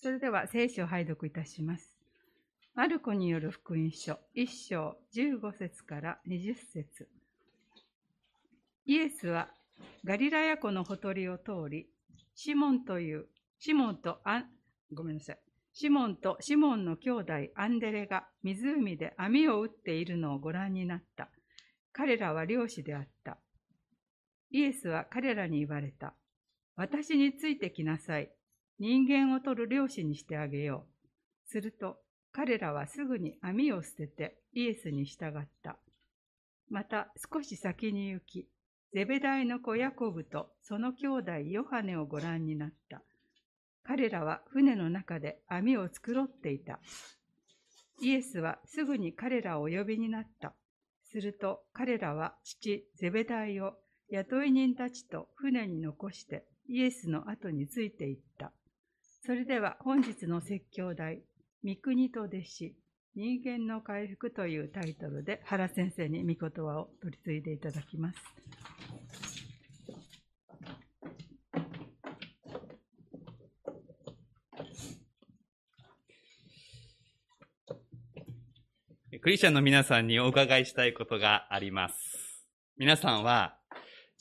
それでは聖書を拝読いたします。マルコによる福音書1章15節から20節イエスはガリラヤ湖のほとりを通り、シモンという、シモンとアン、ごめんなさい。シモンとシモンの兄弟アンデレが湖で網を打っているのをご覧になった。彼らは漁師であった。イエスは彼らに言われた。私についてきなさい。人間を取る漁師にしてあげよう。すると、彼らはすぐに網を捨ててイエスに従った。また少し先に行き、ゼベダイの子ヤコブとその兄弟ヨハネをご覧になった。彼らは船の中で網を繕っていた。イエスはすぐに彼らをお呼びになった。すると彼らは父ゼベダイを雇い人たちと船に残してイエスの後についていった。それでは本日の説教題、三国と弟子、人間の回復というタイトルで原先生に御言葉を取り継いでいただきます。クリスチャンの皆さんにお伺いしたいことがあります。皆さんは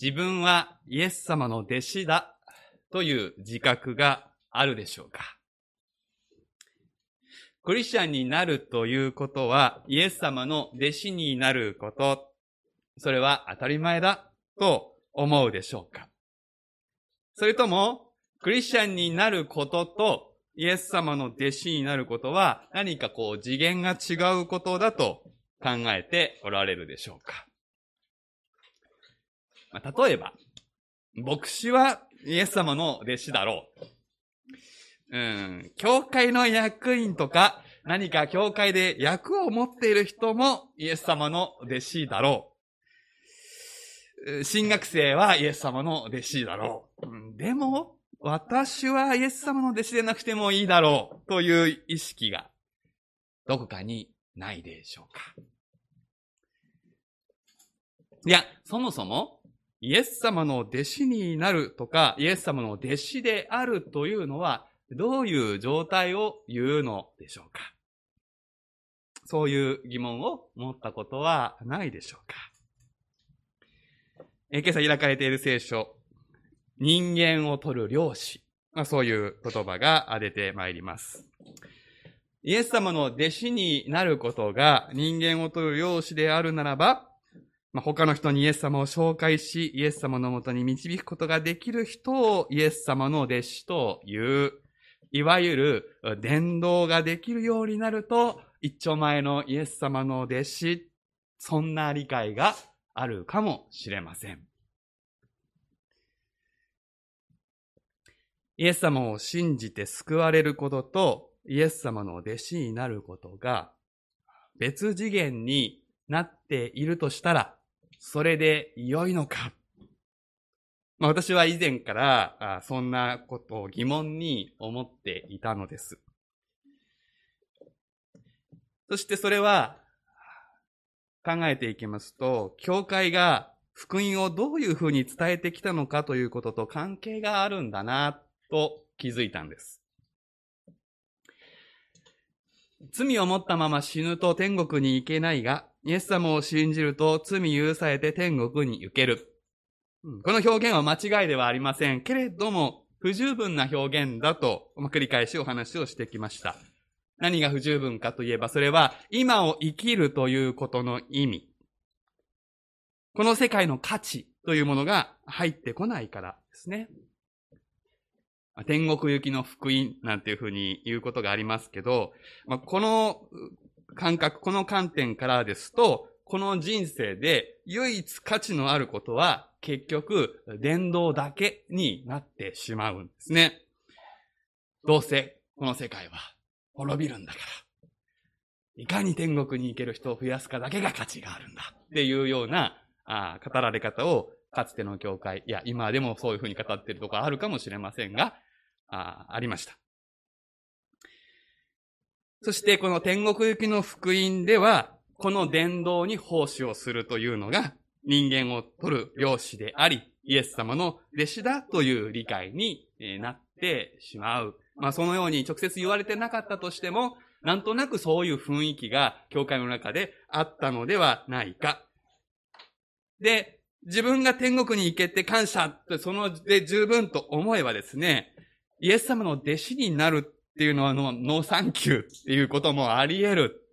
自分はイエス様の弟子だという自覚があるでしょうか？クリスチャンになるということは、イエス様の弟子になること、それは当たり前だと思うでしょうか？それとも、クリスチャンになることと、イエス様の弟子になることは、何かこう次元が違うことだと考えておられるでしょうか？ま例えば、牧師はイエス様の弟子だろう。うん、教会の役員とか、何か教会で役を持っている人もイエス様の弟子だろう。新学生はイエス様の弟子だろう。でも、私はイエス様の弟子でなくてもいいだろうという意識がどこかにないでしょうか。いや、そもそもイエス様の弟子になるとか、イエス様の弟子であるというのはどういう状態を言うのでしょうか？そういう疑問を持ったことはないでしょうか？え今朝開かれている聖書、人間を取る漁師、まあ、そういう言葉が出てまいります。イエス様の弟子になることが人間を取る漁師であるならば、まあ、他の人にイエス様を紹介し、イエス様のもとに導くことができる人をイエス様の弟子という、いわゆる伝道ができるようになると、一丁前のイエス様の弟子、そんな理解があるかもしれません。イエス様を信じて救われることと、イエス様の弟子になることが別次元になっているとしたら、それで良いのか？まあ、私は以前からそんなことを疑問に思っていたのです。そしてそれは考えていきますと、教会が福音をどういうふうに伝えてきたのかということと関係があるんだなと気づいたんです。罪を持ったまま死ぬと天国に行けないが、イエス様を信じると罪許されて天国に行ける。この表現は間違いではありません。けれども、不十分な表現だと、繰り返しお話をしてきました。何が不十分かといえば、それは今を生きるということの意味。この世界の価値というものが入ってこないからですね。天国行きの福音なんていうふうに言うことがありますけど、この感覚、この観点からですと、この人生で唯一価値のあることは結局伝道だけになってしまうんですね。どうせこの世界は滅びるんだから。いかに天国に行ける人を増やすかだけが価値があるんだっていうようなあ語られ方をかつての教会、いや今でもそういうふうに語っているところあるかもしれませんが、あありました。そしてこの天国行きの福音では、この伝道に奉仕をするというのが人間を取る漁師であり、イエス様の弟子だという理解になってしまう。まあそのように直接言われてなかったとしても、なんとなくそういう雰囲気が教会の中であったのではないか。で、自分が天国に行けて感謝ってそので十分と思えばですね、イエス様の弟子になるっていうのはノーサンキューっていうこともあり得る。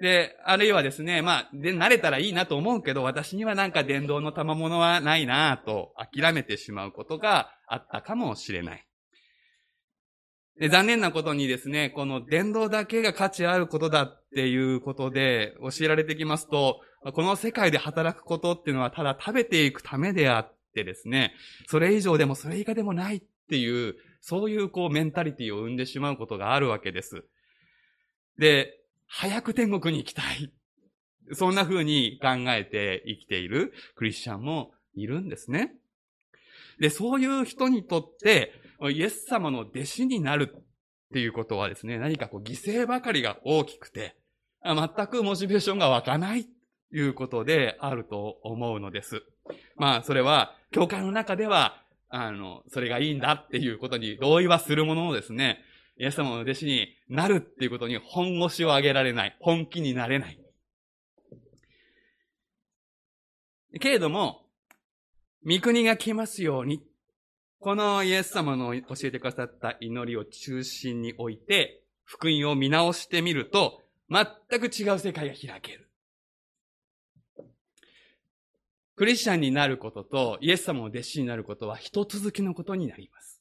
で、あるいはですね、まあ、で、なれたらいいなと思うけど、私にはなんか伝道の賜物はないなと諦めてしまうことがあったかもしれない。で残念なことにですね、この伝道だけが価値あることだっていうことで教えられてきますと、この世界で働くことっていうのはただ食べていくためであってですね、それ以上でもそれ以下でもないっていう、そういうこうメンタリティを生んでしまうことがあるわけです。で、早く天国に行きたい。そんな風に考えて生きているクリスチャンもいるんですね。で、そういう人にとって、イエス様の弟子になるっていうことはですね、何かこう犠牲ばかりが大きくて、全くモチベーションが湧かないということであると思うのです。まあ、それは、教会の中では、あの、それがいいんだっていうことに同意はするもののですね、イエス様の弟子になるっていうことに本腰を上げられない。本気になれない。けれども、御国が来ますように。このイエス様の教えてくださった祈りを中心に置いて、福音を見直してみると、全く違う世界が開ける。クリスチャンになることと、イエス様の弟子になることは一続きのことになります。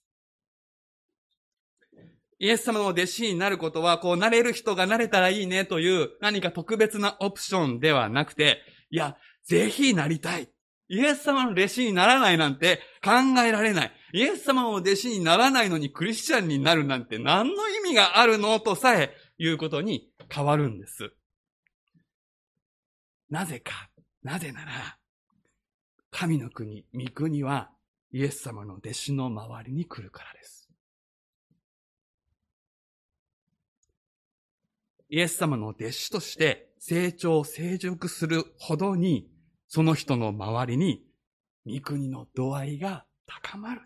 イエス様の弟子になることは、こう、なれる人がなれたらいいねという何か特別なオプションではなくて、いや、ぜひなりたい。イエス様の弟子にならないなんて考えられない。イエス様の弟子にならないのにクリスチャンになるなんて何の意味があるのとさえ言うことに変わるんです。なぜか、なぜなら、神の国、御国はイエス様の弟子の周りに来るからです。イエス様の弟子として成長、成熟するほどに、その人の周りに、御国の度合いが高まる。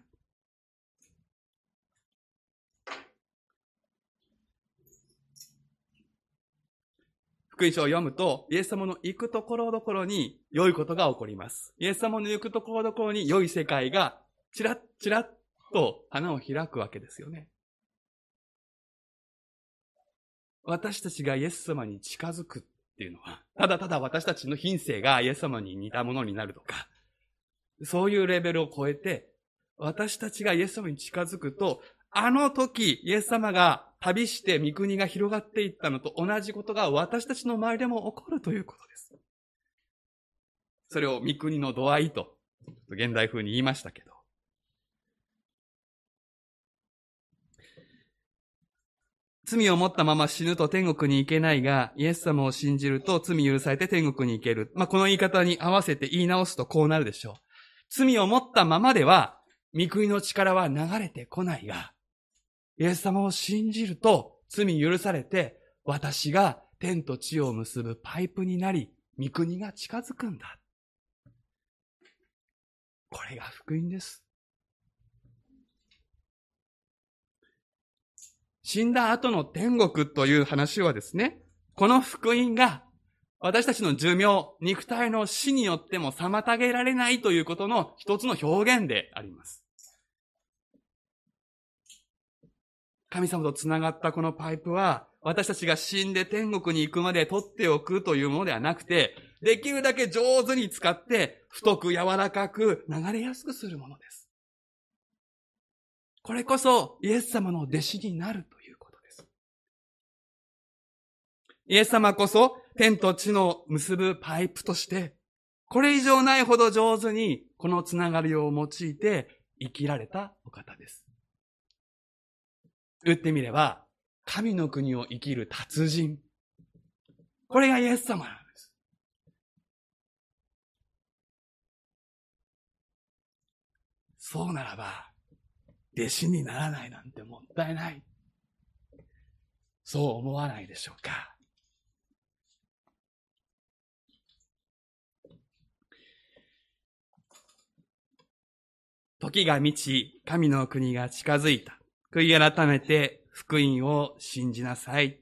福音書を読むと、イエス様の行くところどころに良いことが起こります。イエス様の行くところどころに良い世界がちらっちらっと花を開くわけですよね。私たちがイエス様に近づくっていうのは、ただただ私たちの品性がイエス様に似たものになるとか、そういうレベルを超えて、私たちがイエス様に近づくと、あの時、イエス様が旅して御国が広がっていったのと同じことが私たちの周りでも起こるということです。それを御国の度合いと、現代風に言いましたけど。罪を持ったまま死ぬと天国に行けないが、イエス様を信じると罪許されて天国に行ける。まあ、この言い方に合わせて言い直すとこうなるでしょう。罪を持ったままでは、御国の力は流れてこないが、イエス様を信じると罪許されて、私が天と地を結ぶパイプになり、御国が近づくんだ。これが福音です。死んだ後の天国という話はですね、この福音が私たちの寿命、肉体の死によっても妨げられないということの一つの表現であります。神様と繋がったこのパイプは、私たちが死んで天国に行くまで取っておくというものではなくて、できるだけ上手に使って、太く柔らかく流れやすくするものです。これこそ、イエス様の弟子になるとイエス様こそ天と地の結ぶパイプとして、これ以上ないほど上手にこのつながりを用いて生きられたお方です。打ってみれば、神の国を生きる達人。これがイエス様なんです。そうならば、弟子にならないなんてもったいない。そう思わないでしょうか。時が満ち、神の国が近づいた。悔い改めて福音を信じなさい。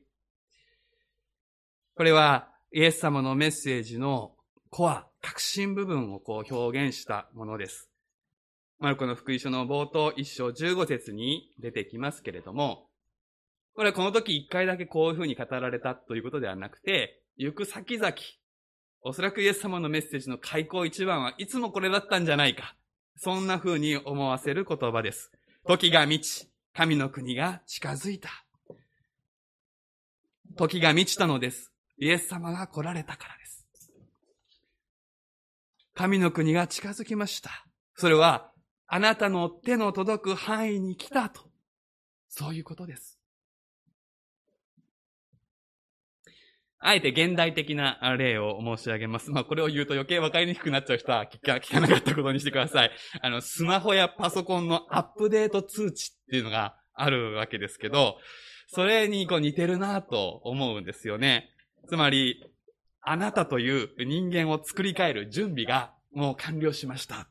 これはイエス様のメッセージのコア、核心部分をこう表現したものです。マルコの福音書の冒頭一章15節に出てきますけれども、これはこの時一回だけこういうふうに語られたということではなくて、行く先々、おそらくイエス様のメッセージの開口一番はいつもこれだったんじゃないか。そんな風に思わせる言葉です。時が満ち、神の国が近づいた。時が満ちたのです。イエス様が来られたからです。神の国が近づきました。それは、あなたの手の届く範囲に来たと。そういうことです。あえて現代的な例を申し上げます。まあ、これを言うと余計分かりにくくなっちゃう人は聞か聞かなかったことにしてください。あの、スマホやパソコンのアップデート通知っていうのがあるわけですけど、それにこう似てるなと思うんですよね。つまり、あなたという人間を作り変える準備がもう完了しました。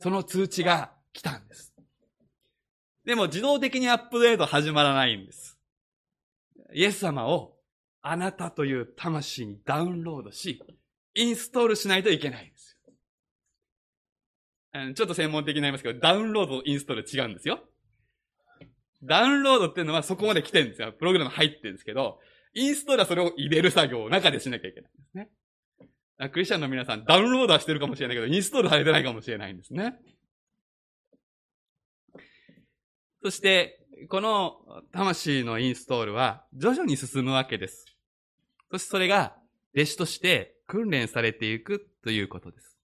その通知が来たんです。でも自動的にアップデート始まらないんです。イエス様をあなたという魂にダウンロードし、インストールしないといけないんですよ。ちょっと専門的になりますけど、ダウンロードとインストール違うんですよ。ダウンロードっていうのはそこまで来てるんですよ。プログラム入ってるんですけど、インストールはそれを入れる作業を中でしなきゃいけないんですね。クリスチャンの皆さん、ダウンロードはしてるかもしれないけど、インストールされてないかもしれないんですね。そして、この魂のインストールは徐々に進むわけです。そしてそれが弟子として訓練されていくということです。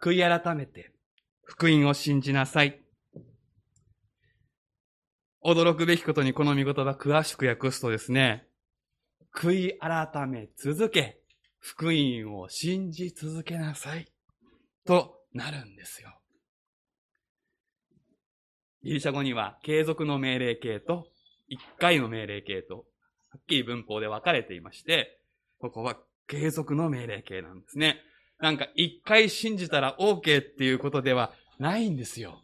悔い改めて福音を信じなさい。驚くべきことにこの見言葉詳しく訳すとですね、悔い改め続け、福音を信じ続けなさい。となるんですよ。ギリシャ語には継続の命令形と一回の命令形と、はっきり文法で分かれていまして、ここは継続の命令形なんですね。なんか一回信じたら OK っていうことではないんですよ。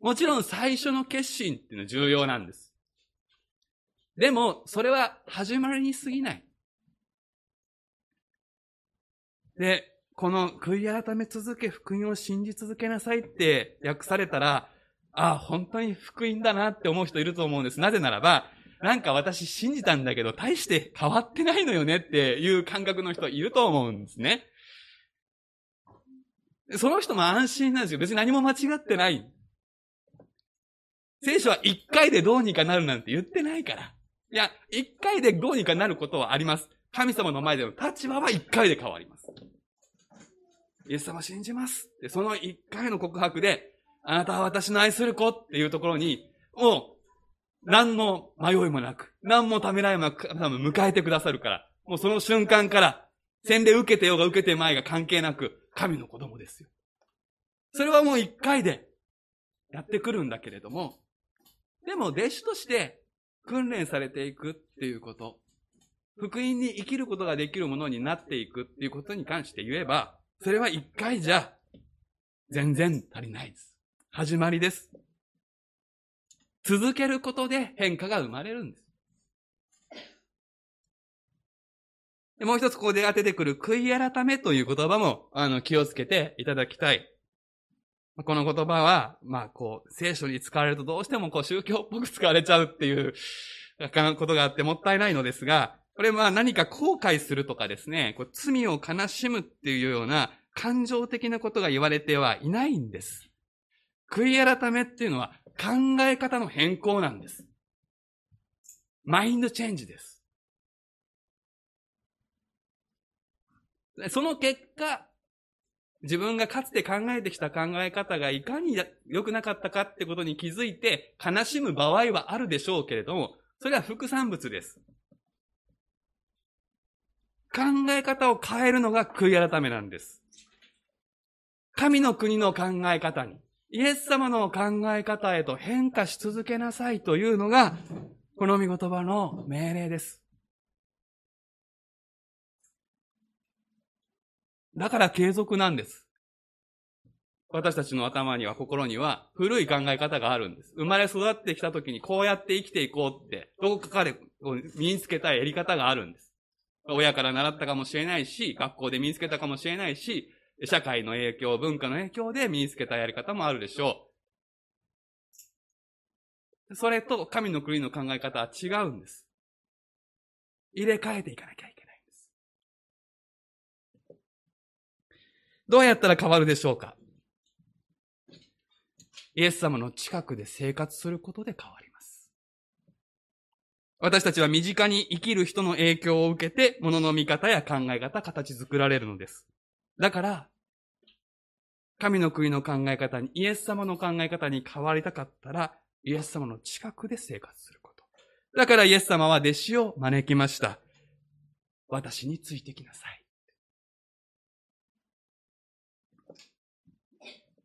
もちろん最初の決心っていうのは重要なんです。でも、それは始まりに過ぎない。で、この悔い改め続け、福音を信じ続けなさいって訳されたら、ああ、本当に福音だなって思う人いると思うんです。なぜならば、なんか私信じたんだけど、大して変わってないのよねっていう感覚の人いると思うんですね。その人も安心なんですよ。別に何も間違ってない。聖書は一回でどうにかなるなんて言ってないから。いや、一回でどうにかなることはあります。神様の前での立場は一回で変わります。イエス様信じます。で、その一回の告白で、あなたは私の愛する子っていうところに、もう、何の迷いもなく、何もためらいもなく、多分迎えてくださるから、もうその瞬間から、洗礼受けてようが受けてまいが関係なく、神の子供ですよ。それはもう一回でやってくるんだけれども、でも弟子として訓練されていくっていうこと、福音に生きることができるものになっていくっていうことに関して言えば、それは一回じゃ全然足りないです。始まりです。続けることで変化が生まれるんです。でもう一つここで当ててくる悔い改めという言葉もあの気をつけていただきたい。この言葉は、まあこう、聖書に使われるとどうしてもこう宗教っぽく使われちゃうっていうことがあってもったいないのですが、これは何か後悔するとかですね、こう罪を悲しむっていうような感情的なことが言われてはいないんです。悔い改めっていうのは考え方の変更なんです。マインドチェンジです。その結果、自分がかつて考えてきた考え方がいかに良くなかったかってことに気づいて悲しむ場合はあるでしょうけれども、それは副産物です。考え方を変えるのが悔い改めなんです。神の国の考え方に、イエス様の考え方へと変化し続けなさいというのが、この御言葉の命令です。だから継続なんです。私たちの頭には心には古い考え方があるんです。生まれ育ってきた時にこうやって生きていこうって、どこかで身につけたいやり方があるんです。親から習ったかもしれないし、学校で身につけたかもしれないし、社会の影響、文化の影響で身につけたやり方もあるでしょう。それと神の国の考え方は違うんです。入れ替えていかなきゃいけないんです。どうやったら変わるでしょうか？イエス様の近くで生活することで変わります。私たちは身近に生きる人の影響を受けて、物の見方や考え方、形作られるのです。だから、神の国の考え方に、イエス様の考え方に変わりたかったら、イエス様の近くで生活すること。だからイエス様は弟子を招きました。私についてきなさい。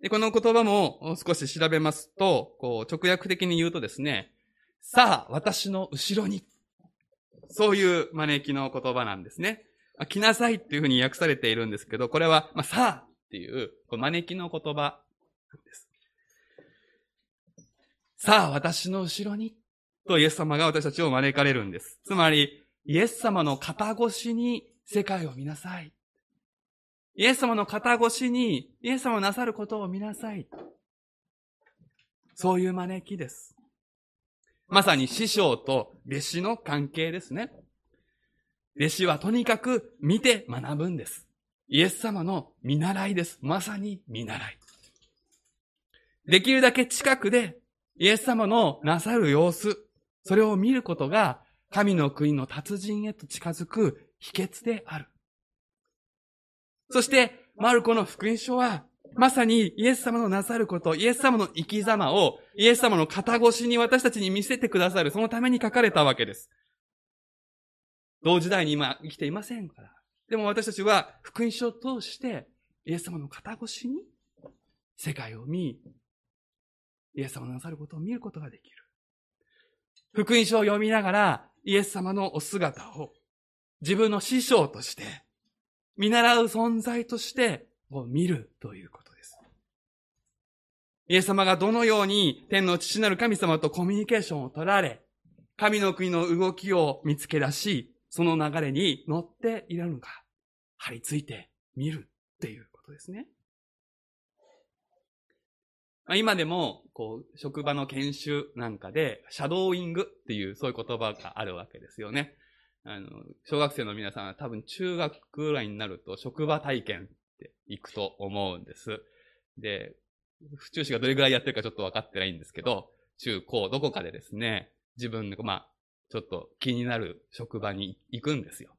でこの言葉も少し調べますと、こう直訳的に言うとですね、さあ、私の後ろに。そういう招きの言葉なんですね。来なさいっていうふうに訳されているんですけど、これは、まあ、さあっていう招きの言葉なんです。さあ、私の後ろに。とイエス様が私たちを招かれるんです。つまり、イエス様の肩越しに世界を見なさい。イエス様の肩越しにイエス様なさることを見なさい。そういう招きです。まさに師匠と弟子の関係ですね。弟子はとにかく見て学ぶんです。イエス様の見習いです。まさに見習い。できるだけ近くでイエス様のなさる様子、それを見ることが神の国の達人へと近づく秘訣である。そして、マルコの福音書は、まさにイエス様のなさること、イエス様の生き様を、イエス様の肩越しに私たちに見せてくださる、そのために書かれたわけです。同時代に今生きていませんから。でも私たちは福音書を通して、イエス様の肩越しに世界を見、イエス様のなさることを見ることができる。福音書を読みながら、イエス様のお姿を自分の師匠として、見習う存在としてを見るということ。イエス様がどのように天の父なる神様とコミュニケーションを取られ、神の国の動きを見つけ出し、その流れに乗っているのか、張り付いて見るっていうことですね。まあ、今でも、こう、職場の研修なんかで、シャドーイングっていう、そういう言葉があるわけですよね。あの、小学生の皆さんは多分中学ぐらいになると職場体験って行くと思うんです。で、府中市がどれぐらいやってるかちょっと分かってないんですけど、中高どこかでですね、自分の、まあ、ちょっと気になる職場に行くんですよ。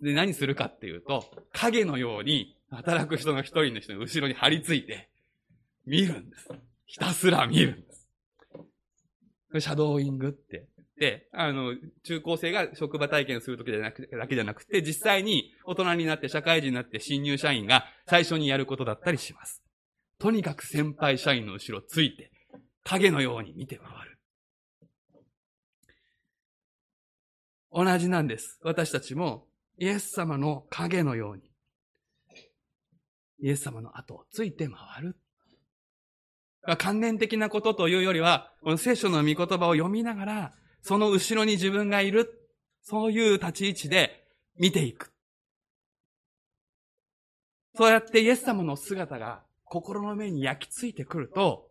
で、何するかっていうと、影のように働く人の一人の人の後ろに張り付いて、見るんです。ひたすら見るんです。シャドーイングってで、あの、中高生が職場体験するときじゃなくだけじゃなくて、実際に大人になって社会人になって新入社員が最初にやることだったりします。とにかく先輩社員の後ろついて、影のように見て回る。同じなんです。私たちもイエス様の影のように、イエス様の後をついて回る。観念的なことというよりは、この聖書の御言葉を読みながら、その後ろに自分がいる、そういう立ち位置で見ていく。そうやってイエス様の姿が心の目に焼き付いてくると、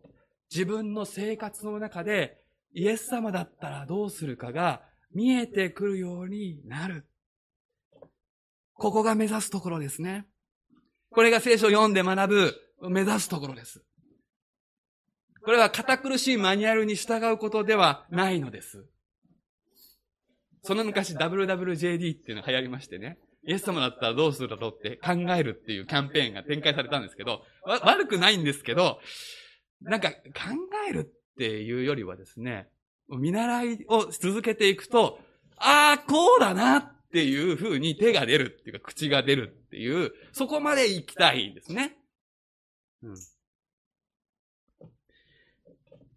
自分の生活の中でイエス様だったらどうするかが見えてくるようになる。ここが目指すところですね。これが聖書を読んで学ぶ目指すところです。これは堅苦しいマニュアルに従うことではないのです。その昔 WWJD っていうのが流行りましてね。イエス様だったらどうするだろうって考えるっていうキャンペーンが展開されたんですけど、悪くないんですけど、なんか考えるっていうよりはですね、見習いを続けていくと、ああ、こうだなっていう風に手が出るっていうか口が出るっていう、そこまで行きたいんですね。うん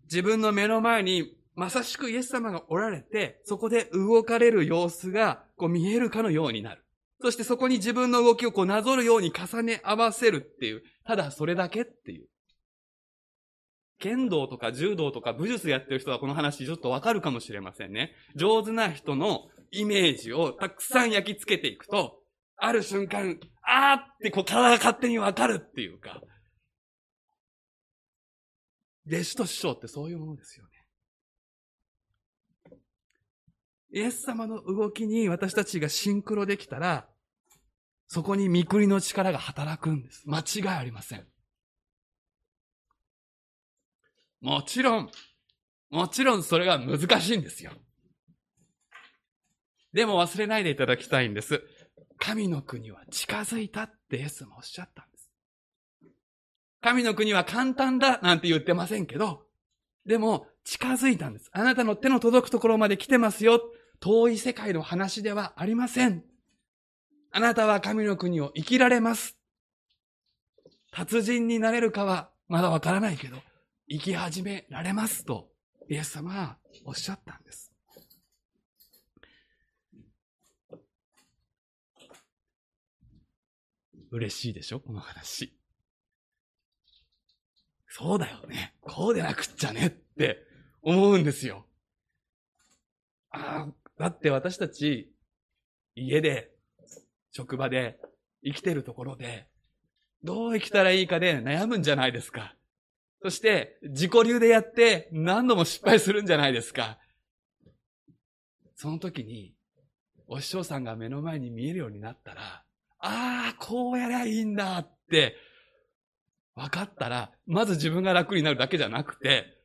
自分の目の前にまさしくイエス様がおられて、そこで動かれる様子がこう見えるかのようになる。そしてそこに自分の動きをこうなぞるように重ね合わせるっていう、ただそれだけっていう。剣道とか柔道とか武術やってる人はこの話ちょっとわかるかもしれませんね。上手な人のイメージをたくさん焼き付けていくと、ある瞬間、あーってこう体が勝手にわかるっていうか。弟子と師匠ってそういうものですよね。イエス様の動きに私たちがシンクロできたら、そこに見くりの力が働くんです。間違いありません。もちろん、もちろんそれが難しいんですよ。でも忘れないでいただきたいんです。神の国は近づいたってイエスもおっしゃったんです。神の国は簡単だなんて言ってませんけど、でも近づいたんです。あなたの手の届くところまで来てますよ。遠い世界の話ではありません。あなたは神の国を生きられます。達人になれるかはまだわからないけど、生き始められますと、イエス様はおっしゃったんです。嬉しいでしょ？この話。そうだよね。こうでなくっちゃねって思うんですよ。ああ、だって私たち、家で、職場で、生きてるところで、どう生きたらいいかで悩むんじゃないですか。そして、自己流でやって何度も失敗するんじゃないですか。その時に、お師匠さんが目の前に見えるようになったら、ああ、こうやりゃいいんだって、分かったら、まず自分が楽になるだけじゃなくて、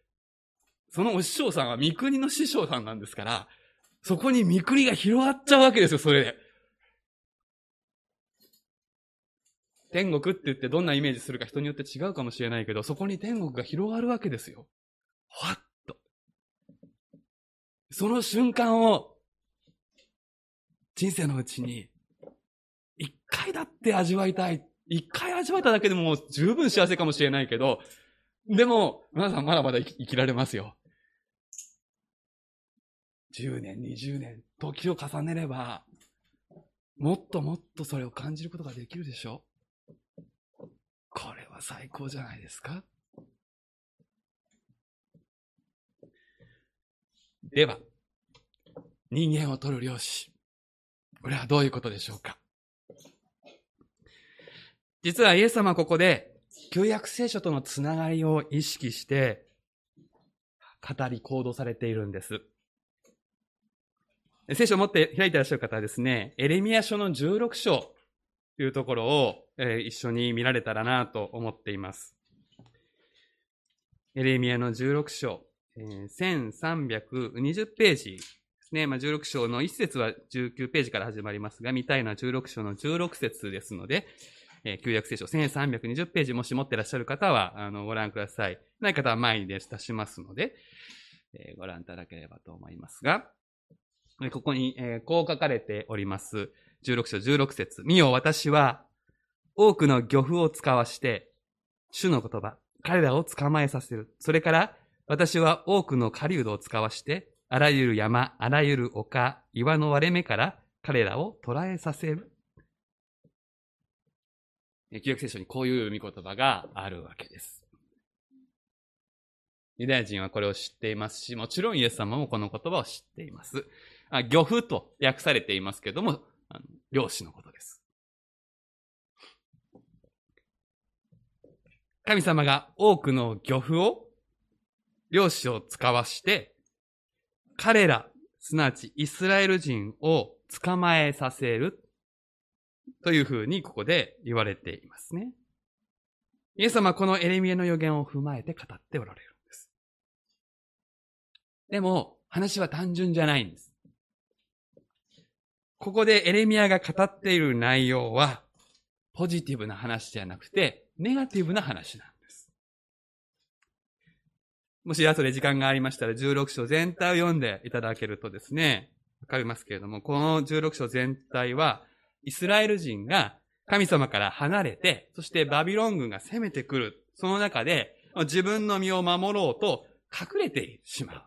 そのお師匠さんは三国の師匠さんなんですから、そこに三国が広がっちゃうわけですよ、それで。天国って言ってどんなイメージするか人によって違うかもしれないけど、そこに天国が広がるわけですよ。ほわっと。その瞬間を、人生のうちに、一回だって味わいたい。一回味わえただけでも十分幸せかもしれないけど、でも、皆さんまだまだ生きられますよ。10年、20年、時を重ねれば、もっともっとそれを感じることができるでしょ？これは最高じゃないですか？では、人間を取る漁師。これはどういうことでしょうか？実はイエス様ここで、旧約聖書とのつながりを意識して、語り行動されているんです。聖書を持って開いていらっしゃる方はですね、エレミア書の16章というところを、えー、一緒に見られたらなと思っています。エレミアの16章、えー、1320ページですね。まあ、16章の1節は19ページから始まりますが、見たいのは16章の16節ですので、えー、旧約聖書1320ページもし持っていらっしゃる方は、あの、ご覧ください。ない方は前に出しますので、えー、ご覧いただければと思いますが、ここに、えー、こう書かれております。16章16節見よ、私は、多くの漁夫を使わして、主の言葉、彼らを捕まえさせる。それから、私は多くの狩人を使わして、あらゆる山、あらゆる丘、岩の割れ目から彼らを捕らえさせる。旧約聖書にこういう見言葉があるわけです。ユダヤ人はこれを知っていますし、もちろんイエス様もこの言葉を知っています。あ漁夫と訳されていますけれども、あの漁師のことです。神様が多くの漁夫を、漁師を使わして、彼ら、すなわちイスラエル人を捕まえさせるというふうにここで言われていますね。イエス様はこのエレミエの予言を踏まえて語っておられるんです。でも、話は単純じゃないんです。ここでエレミアが語っている内容は、ポジティブな話じゃなくて、ネガティブな話なんです。もし後で時間がありましたら、16章全体を読んでいただけるとですね、わかりますけれども、この16章全体は、イスラエル人が神様から離れて、そしてバビロン軍が攻めてくる。その中で、自分の身を守ろうと隠れてしまう。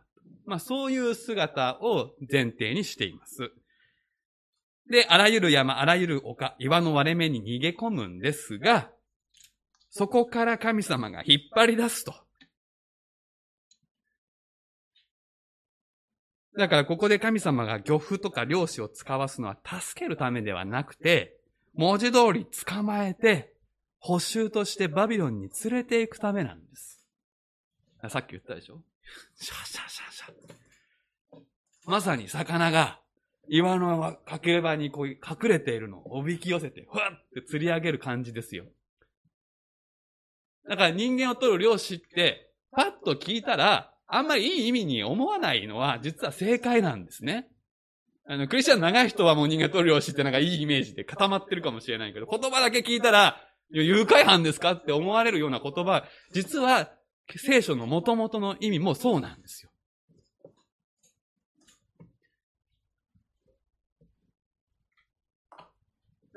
まあそういう姿を前提にしています。で、あらゆる山、あらゆる丘、岩の割れ目に逃げ込むんですが、そこから神様が引っ張り出すと。だからここで神様が漁夫とか漁師を使わすのは助けるためではなくて、文字通り捕まえて、補修としてバビロンに連れて行くためなんです。さっき言ったでしょ？シャシャシャシャ。まさに魚が岩の隠れ場にこう隠れているのをおびき寄せて、ふわって釣り上げる感じですよ。だから人間を取る漁師って、パッと聞いたら、あんまりいい意味に思わないのは、実は正解なんですね。あの、クリスチャン長い人はもう人間取る漁師ってなんかいいイメージで固まってるかもしれないけど、言葉だけ聞いたら、誘拐犯ですかって思われるような言葉、実は聖書の元々の意味もそうなんですよ。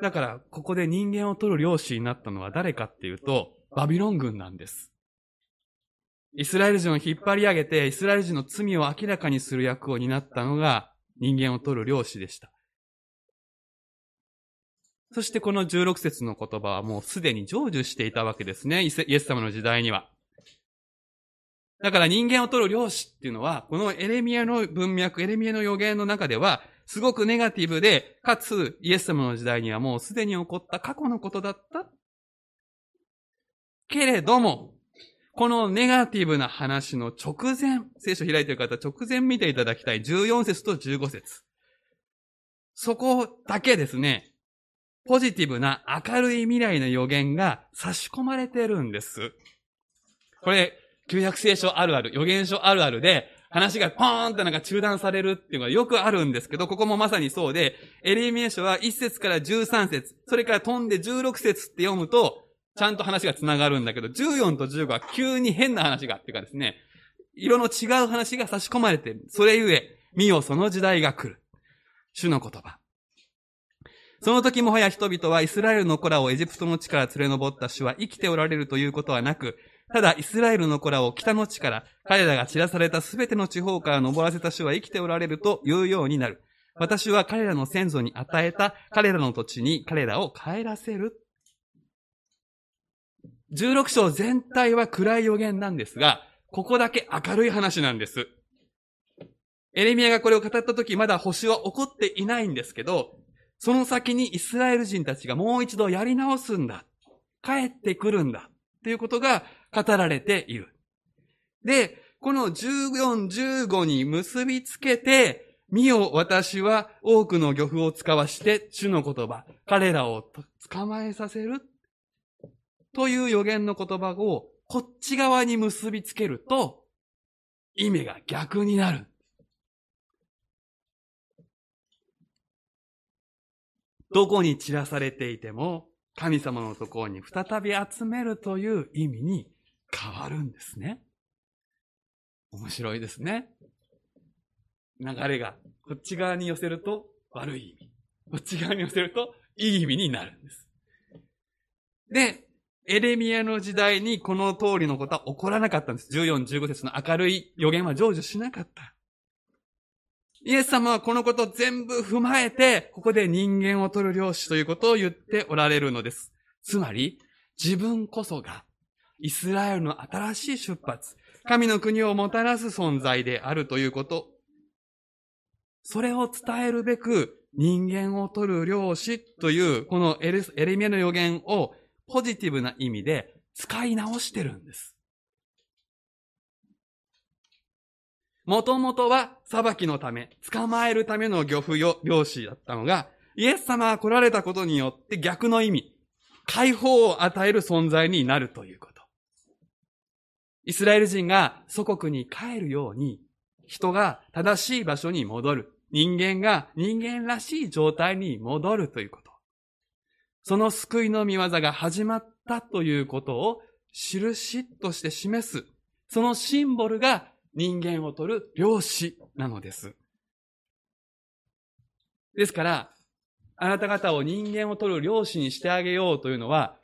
だから、ここで人間を取る漁師になったのは誰かっていうと、バビロン軍なんです。イスラエル人を引っ張り上げて、イスラエル人の罪を明らかにする役を担ったのが人間を取る漁師でした。そしてこの16節の言葉はもうすでに成就していたわけですね。イエス様の時代には。だから人間を取る漁師っていうのは、このエレミアの文脈、エレミアの予言の中では、すごくネガティブで、かつイエス様の時代にはもうすでに起こった過去のことだった。けれども、このネガティブな話の直前、聖書開いている方直前見ていただきたい14節と15節そこだけですね、ポジティブな明るい未来の予言が差し込まれてるんです。これ、旧約聖書あるある、予言書あるあるで、話がポーンってなんか中断されるっていうのがよくあるんですけど、ここもまさにそうで、エリミエ書は1節から13節それから飛んで16節って読むと、ちゃんと話が繋がるんだけど、14と15は急に変な話がっていうかですね、色の違う話が差し込まれてる。それゆえ、見よその時代が来る。主の言葉。その時もはや人々はイスラエルの子らをエジプトの地から連れ上った主は生きておられるということはなく、ただイスラエルの子らを北の地から、彼らが散らされたすべての地方から登らせた主は生きておられるというようになる。私は彼らの先祖に与えた彼らの土地に彼らを帰らせる。16章全体は暗い予言なんですが、ここだけ明るい話なんです。エレミアがこれを語った時、まだ星は起こっていないんですけど、その先にイスラエル人たちがもう一度やり直すんだ。帰ってくるんだ。ということが語られている。で、この14、15に結びつけて、見よ、私は多くの漁夫を使わして、主の言葉、彼らを捕まえさせる。という予言の言葉を、こっち側に結びつけると、意味が逆になる。どこに散らされていても、神様のところに再び集めるという意味に変わるんですね。面白いですね。流れがこっち側に寄せると悪い意味。こっち側に寄せるといい意味になるんです。で、エレミアの時代にこの通りのことは起こらなかったんです。14、15節の明るい予言は成就しなかった。イエス様はこのことを全部踏まえて、ここで人間を取る漁師ということを言っておられるのです。つまり、自分こそが、イスラエルの新しい出発、神の国をもたらす存在であるということ。それを伝えるべく、人間を取る漁師という、このエレミアの予言をポジティブな意味で使い直してるんです。もともとは裁きのため、捕まえるための漁夫よ漁師だったのが、イエス様が来られたことによって逆の意味、解放を与える存在になるということ。イスラエル人が祖国に帰るように、人が正しい場所に戻る。人間が人間らしい状態に戻るということ。その救いの見業が始まったということを印として示す。そのシンボルが人間を取る漁師なのです。ですから、あなた方を人間を取る漁師にしてあげようというのは、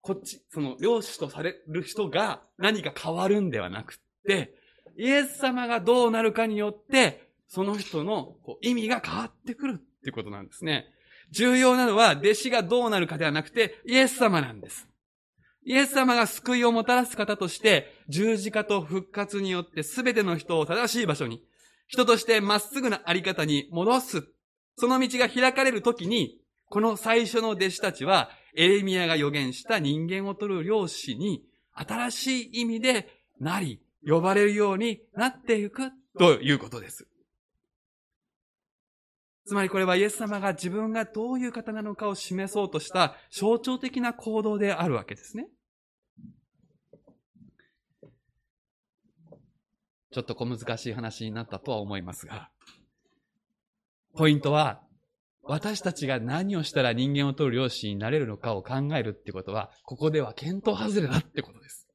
こっち、その漁師とされる人が何か変わるんではなくって、イエス様がどうなるかによって、その人の意味が変わってくるっってことなんですね。重要なのは、弟子がどうなるかではなくて、イエス様なんです。イエス様が救いをもたらす方として、十字架と復活によって全ての人を正しい場所に、人としてまっすぐなあり方に戻す。その道が開かれるときに、この最初の弟子たちは、エレミアが予言した人間を取る漁師に、新しい意味でなり、呼ばれるようになっていくということです。つまりこれはイエス様が自分がどういう方なのかを示そうとした象徴的な行動であるわけですね。ちょっと小難しい話になったとは思いますが、ポイントは、私たちが何をしたら人間を取る漁師になれるのかを考えるってことは、ここでは見当外れだってことです。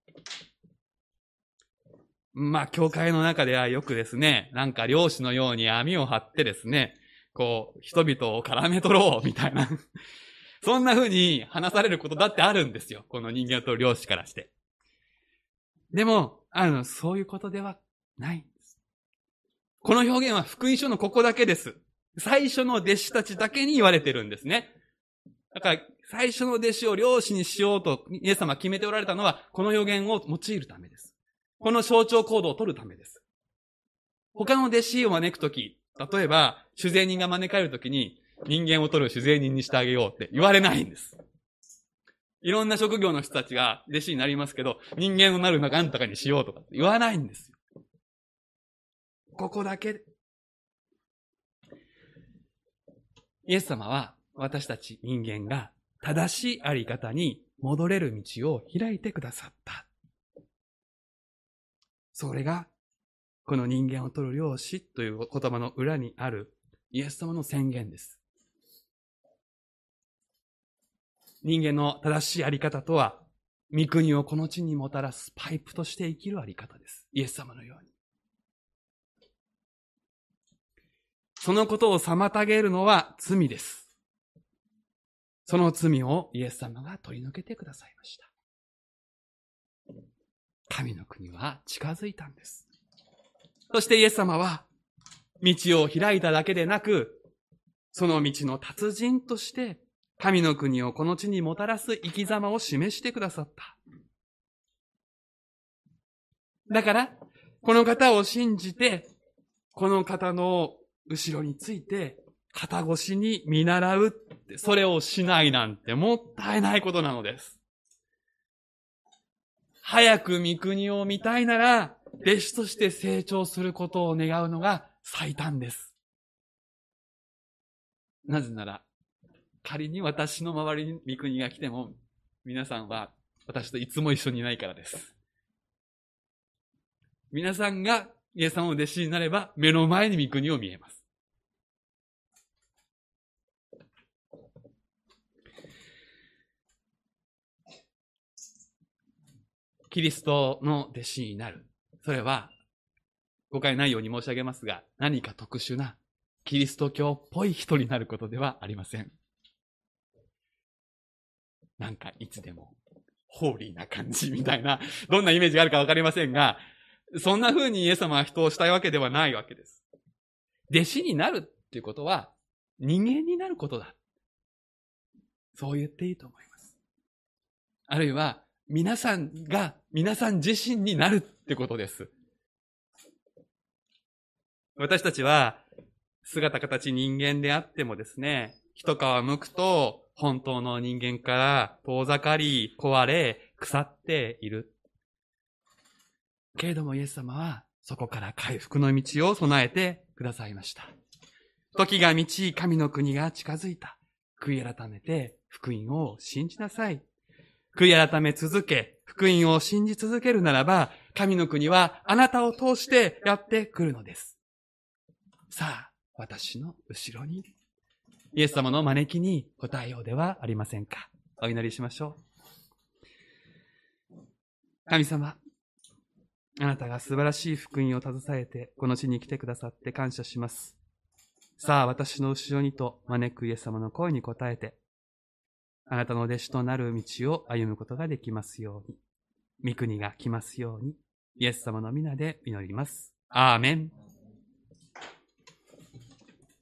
まあ、教会の中ではよくですね、なんか漁師のように網を張ってですね、こう、人々を絡め取ろう、みたいな。そんな風に話されることだってあるんですよ。この人間と漁師からして。でも、あの、そういうことではないんです。この表現は福音書のここだけです。最初の弟子たちだけに言われてるんですね。だから、最初の弟子を漁師にしようと、イエス様決めておられたのは、この予言を用いるためです。この象徴行動を取るためです。他の弟子を招くとき、例えば、主税人が招かれるときに、人間を取る主税人にしてあげようって言われないんです。いろんな職業の人たちが弟子になりますけど、人間をなるのがあんたかにしようとか言わないんですよ。ここだけ。イエス様は私たち人間が正しいあり方に戻れる道を開いてくださった。それがこの人間を取る漁師という言葉の裏にあるイエス様の宣言です。人間の正しいあり方とは、御国をこの地にもたらすパイプとして生きるあり方です。イエス様のように。そのことを妨げるのは罪です。その罪をイエス様が取り除けてくださいました。神の国は近づいたんです。そしてイエス様は、道を開いただけでなく、その道の達人として、神の国をこの地にもたらす生き様を示してくださった。だから、この方を信じて、この方の後ろについて、肩越しに見習うって、それをしないなんてもったいないことなのです。早く御国を見たいなら、弟子として成長することを願うのが最短です。なぜなら、仮に私の周りに御国が来ても、皆さんは私といつも一緒にいないからです。皆さんがイエス様の弟子になれば、目の前に御国を見えます。キリストの弟子になる。それは、誤解ないように申し上げますが、何か特殊なキリスト教っぽい人になることではありません。なんかいつでも、ホーリーな感じみたいな、どんなイメージがあるかわかりませんが、そんな風にイエス様は人をしたいわけではないわけです。弟子になるっていうことは、人間になることだ。そう言っていいと思います。あるいは、皆さんが皆さん自身になるってことです。私たちは姿形人間であってもですね、一皮むくと本当の人間から遠ざかり、壊れ、腐っている。けれどもイエス様はそこから回復の道を備えてくださいました。時が満ち、神の国が近づいた。悔い改めて福音を信じなさい。悔い改め続け、福音を信じ続けるならば、神の国はあなたを通してやってくるのです。さあ、私の後ろに、イエス様の招きに答えようではありませんか。お祈りしましょう。神様、あなたが素晴らしい福音を携えて、この地に来てくださって感謝します。さあ、私の後ろにと招くイエス様の声に応えて、あなたの弟子となる道を歩むことができますように。御国が来ますように。イエス様の皆で祈ります。アーメン。